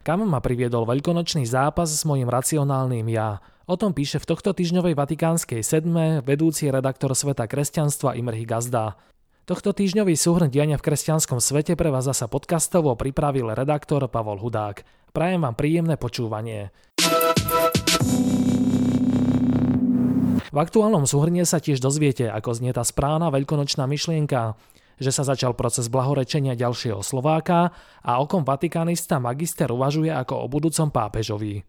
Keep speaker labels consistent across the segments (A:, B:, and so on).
A: Kam ma priviedol veľkonočný zápas s mojim racionálnym ja? O tom píše v tohto týždňovej vatikánskej sedme vedúci redaktor Sveta kresťanstva Imrhi Gazda. Tohto týždňový súhrn diania v kresťanskom svete pre vás zasa podcastovo pripravil redaktor Pavol Hudák. Prajem vám príjemné počúvanie. V aktuálnom súhrne sa tiež dozviete, ako znie tá správna veľkonočná myšlienka, že sa začal proces blahorečenia ďalšieho Slováka a o kom vatikánista magister uvažuje ako o budúcom pápežovi.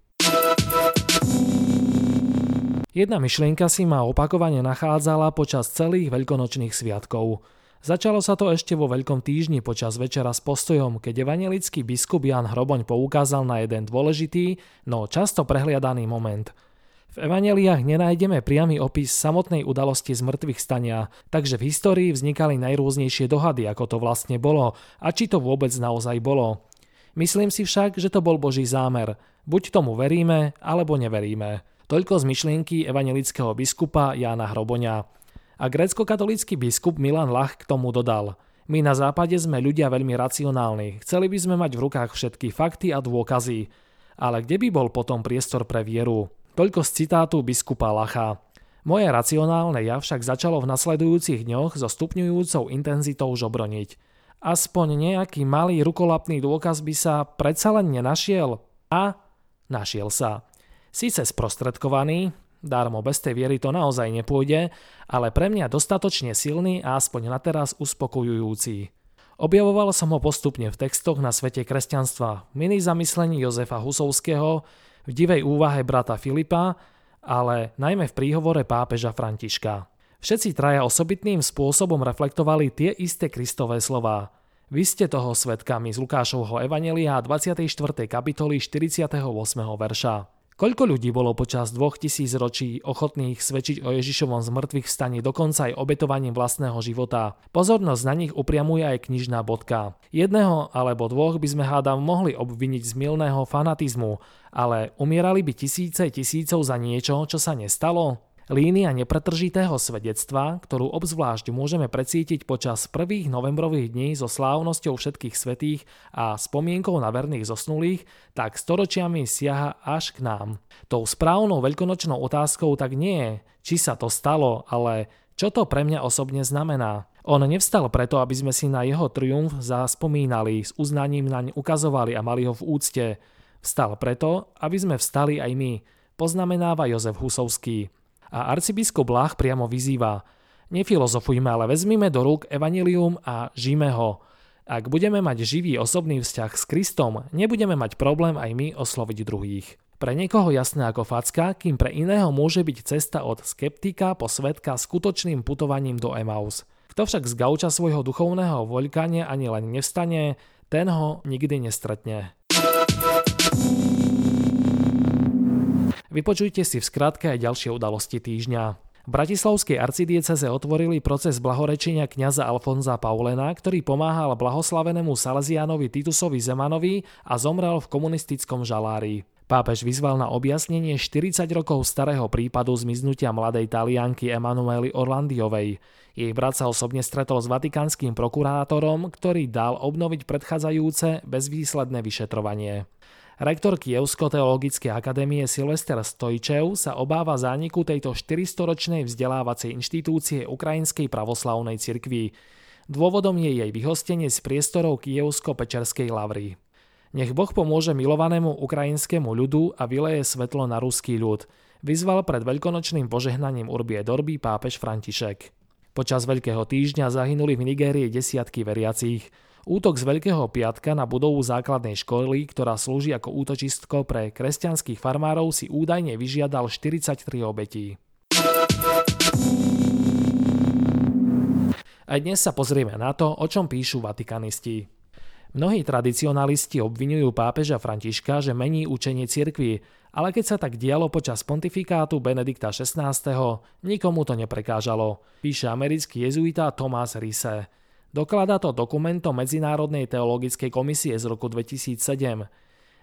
A: Jedna myšlienka si ma opakovane nachádzala počas celých veľkonočných sviatkov. Začalo sa to ešte vo Veľkom týždni počas večera s postojom, keď evangelický biskup Jan Hroboň poukázal na jeden dôležitý, no často prehliadaný moment – v evaneliách nenájdeme priamy opis samotnej udalosti z mŕtvych stania, takže v histórii vznikali najrôznejšie dohady, ako to vlastne bolo a či to vôbec naozaj bolo. Myslím si však, že to bol Boží zámer. Buď tomu veríme, alebo neveríme. Toľko z myšlienky evangelického biskupa Jána Hroboňa. A grécko-katolícky biskup Milan Lach k tomu dodal – my na západe sme ľudia veľmi racionálni, chceli by sme mať v rukách všetky fakty a dôkazy. Ale kde by bol potom priestor pre vieru? Toľko z citátu biskupa Lacha. Moje racionálne ja však začalo v nasledujúcich dňoch so stupňujúcou intenzitou žobroniť. Aspoň nejaký malý rukolapný dôkaz by sa predsa len nenašiel. A našiel sa. Sice sprostredkovaný, darmo bez tej viery to naozaj nepôjde, ale pre mňa dostatočne silný a aspoň na teraz uspokojujúci. Objavoval som ho postupne v textoch na svete kresťanstva, mini zamyslení Jozefa Husovského, v divej úvahe brata Filipa, ale najmä v príhovore pápeža Františka. Všetci traja osobitným spôsobom reflektovali tie isté Kristové slová. Vy ste toho svetkami z Lukášovho Evanelia 24. kapitoly 48. verša. Koľko ľudí bolo počas dvoch tisíc ročí ochotných svedčiť o Ježišovom zmrtvých vstaní dokonca aj obetovaním vlastného života? Pozornosť na nich upriamuje aj knižná bodka. Jedného alebo dvoch by sme hádam mohli obviniť z milného fanatizmu, ale umierali by tisíce tisícov za niečo, čo sa nestalo? Línia nepretržitého svedectva, ktorú obzvlášť môžeme precítiť počas prvých novembrových dní so slávnosťou všetkých svetých a spomienkou na verných zosnulých, tak storočiami siaha až k nám. Tou správnou veľkonočnou otázkou tak nie je, či sa to stalo, ale čo to pre mňa osobne znamená. On nevstal preto, aby sme si na jeho triumf zaspomínali, s uznaním naň ukazovali a mali ho v úcte. Vstal preto, aby sme vstali aj my, poznamenáva Jozef Husovský a arcibiskup Lách priamo vyzýva Nefilozofujme, ale vezmime do rúk evanilium a žíme ho. Ak budeme mať živý osobný vzťah s Kristom, nebudeme mať problém aj my osloviť druhých. Pre niekoho jasné ako facka, kým pre iného môže byť cesta od skeptika po svetka skutočným putovaním do Emaus. Kto však z gauča svojho duchovného voľkania ani len nevstane, ten ho nikdy nestretne. Vypočujte si v skratke aj ďalšie udalosti týždňa. V Bratislavskej arcidieceze otvorili proces blahorečenia kňaza Alfonza Paulena, ktorý pomáhal blahoslavenému Salesianovi Titusovi Zemanovi a zomrel v komunistickom žalári. Pápež vyzval na objasnenie 40 rokov starého prípadu zmiznutia mladej talianky Emanuely Orlandiovej. Jej brat sa osobne stretol s vatikánskym prokurátorom, ktorý dal obnoviť predchádzajúce bezvýsledné vyšetrovanie. Rektor Kievsko-teologickej akadémie Silvester Stojčev sa obáva zániku tejto 400-ročnej vzdelávacej inštitúcie Ukrajinskej pravoslavnej cirkvi. Dôvodom je jej vyhostenie z priestorov Kievsko-Pečerskej lavry. Nech Boh pomôže milovanému ukrajinskému ľudu a vyleje svetlo na ruský ľud, vyzval pred veľkonočným požehnaním Urbie Dorby pápež František. Počas Veľkého týždňa zahynuli v Nigérii desiatky veriacich. Útok z Veľkého piatka na budovu základnej školy, ktorá slúži ako útočisko pre kresťanských farmárov, si údajne vyžiadal 43 obetí. Aj dnes sa pozrieme na to, o čom píšu vatikanisti. Mnohí tradicionalisti obvinujú pápeža Františka, že mení učenie cirkvi, ale keď sa tak dialo počas pontifikátu Benedikta XVI, nikomu to neprekážalo, píše americký jezuita Tomás Rise. Dokladá to dokumentom Medzinárodnej teologickej komisie z roku 2007.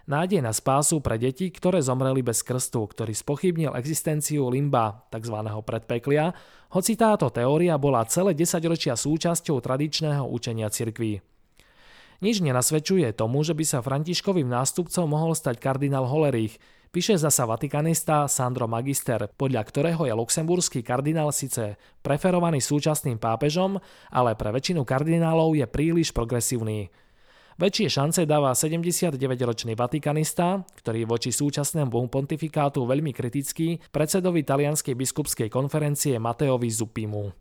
A: Nádej na spásu pre deti, ktoré zomreli bez krstu, ktorý spochybnil existenciu limba, tzv. predpeklia, hoci táto teória bola celé 10 ročia súčasťou tradičného učenia cirkví. Nič nenasvedčuje tomu, že by sa Františkovým nástupcom mohol stať kardinál Holerich, píše zasa vatikanista Sandro Magister, podľa ktorého je luxemburský kardinál síce preferovaný súčasným pápežom, ale pre väčšinu kardinálov je príliš progresívny. Väčšie šance dáva 79-ročný vatikanista, ktorý voči súčasnému pontifikátu veľmi kritický, predsedovi talianskej biskupskej konferencie Mateovi Zupimu.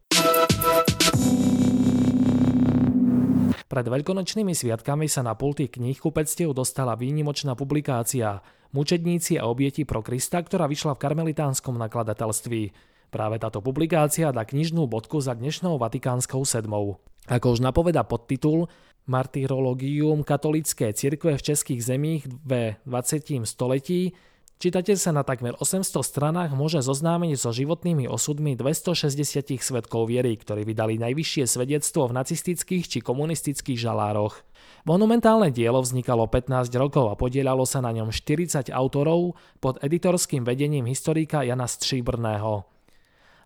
A: Pred veľkonočnými sviatkami sa na pulty kníh kupectiev dostala výnimočná publikácia Mučedníci a obieti pro Krista, ktorá vyšla v karmelitánskom nakladateľství. Práve táto publikácia dá knižnú bodku za dnešnou vatikánskou sedmou. Ako už napoveda podtitul Martyrologium katolícké cirkve v českých zemích v 20. století, Čitateľ sa na takmer 800 stranách môže zoznámiť so životnými osudmi 260 svetkov viery, ktorí vydali najvyššie svedectvo v nacistických či komunistických žalároch. Monumentálne dielo vznikalo 15 rokov a podielalo sa na ňom 40 autorov pod editorským vedením historika Jana Stříbrného.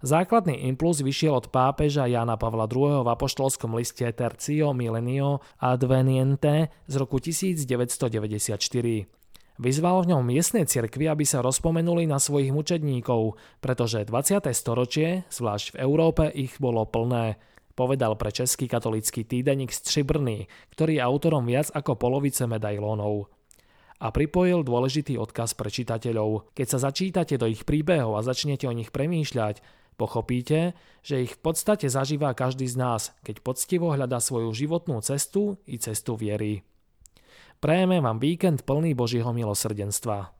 A: Základný impuls vyšiel od pápeža Jana Pavla II. v apoštolskom liste Tercio Milenio Adveniente z roku 1994. Vyzval v ňom miestne cirkvy, aby sa rozpomenuli na svojich mučedníkov, pretože 20. storočie, zvlášť v Európe, ich bolo plné, povedal pre český katolický týdeník Střibrný, ktorý je autorom viac ako polovice medailónov. A pripojil dôležitý odkaz pre čitateľov. Keď sa začítate do ich príbehov a začnete o nich premýšľať, pochopíte, že ich v podstate zažíva každý z nás, keď poctivo hľadá svoju životnú cestu i cestu viery. Prajeme vám víkend plný Božieho milosrdenstva.